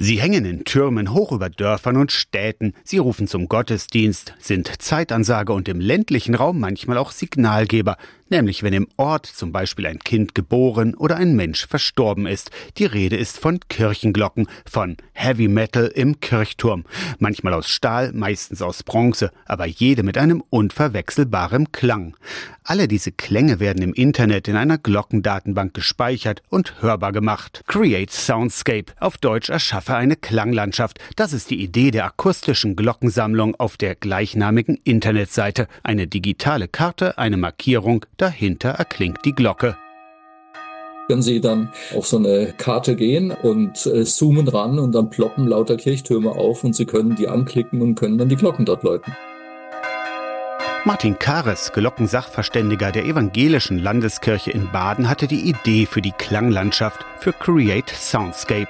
Sie hängen in Türmen hoch über Dörfern und Städten, sie rufen zum Gottesdienst, sind Zeitansage und im ländlichen Raum manchmal auch Signalgeber, nämlich wenn im Ort zum Beispiel ein Kind geboren oder ein Mensch verstorben ist. Die Rede ist von Kirchenglocken, von Heavy Metal im Kirchturm, manchmal aus Stahl, meistens aus Bronze, aber jede mit einem unverwechselbaren Klang. Alle diese Klänge werden im Internet in einer Glockendatenbank gespeichert und hörbar gemacht. Create Soundscape, auf Deutsch erschaffe eine Klanglandschaft. Das ist die Idee der akustischen Glockensammlung auf der gleichnamigen Internetseite. Eine digitale Karte, eine Markierung, dahinter erklingt die Glocke können Sie dann auf so eine Karte gehen und äh, zoomen ran und dann ploppen lauter Kirchtürme auf und Sie können die anklicken und können dann die Glocken dort läuten. Martin Kares, Glockensachverständiger der Evangelischen Landeskirche in Baden, hatte die Idee für die Klanglandschaft für Create Soundscape.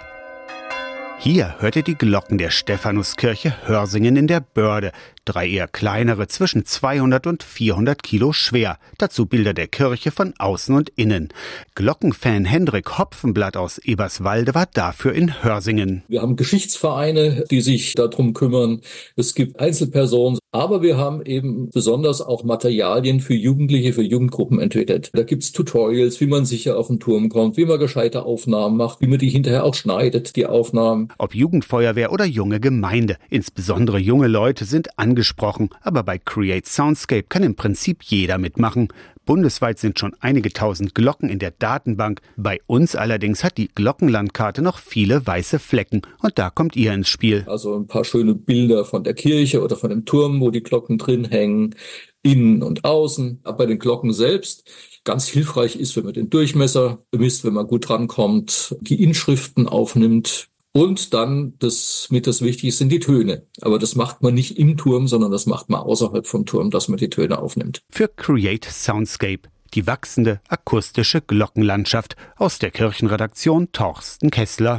Hier hört ihr die Glocken der Stephanuskirche Hörsingen in der Börde, drei eher kleinere, zwischen 200 und 400 Kilo schwer. Dazu Bilder der Kirche von außen und innen. Glockenfan Hendrik Hopfenblatt aus Eberswalde war dafür in Hörsingen. Wir haben Geschichtsvereine, die sich darum kümmern. Es gibt Einzelpersonen, aber wir haben eben besonders auch Materialien für Jugendliche, für Jugendgruppen entwickelt. Da gibt's Tutorials, wie man sicher auf den Turm kommt, wie man gescheite Aufnahmen macht, wie man die hinterher auch schneidet, die Aufnahmen. Ob Jugendfeuerwehr oder junge Gemeinde, insbesondere junge Leute sind angesprochen, aber bei Create Soundscape kann im Prinzip jeder mitmachen. Bundesweit sind schon einige tausend Glocken in der Datenbank. Bei uns allerdings hat die Glockenlandkarte noch viele weiße Flecken. Und da kommt ihr ins Spiel. Also ein paar schöne Bilder von der Kirche oder von dem Turm, wo die Glocken drin hängen, innen und außen. Aber bei den Glocken selbst ganz hilfreich ist, wenn man den Durchmesser bemisst, wenn man gut drankommt, die Inschriften aufnimmt, und dann das mit das Wichtigste sind die Töne. Aber das macht man nicht im Turm, sondern das macht man außerhalb vom Turm, dass man die Töne aufnimmt. Für Create Soundscape die wachsende akustische Glockenlandschaft aus der Kirchenredaktion Torsten Kessler.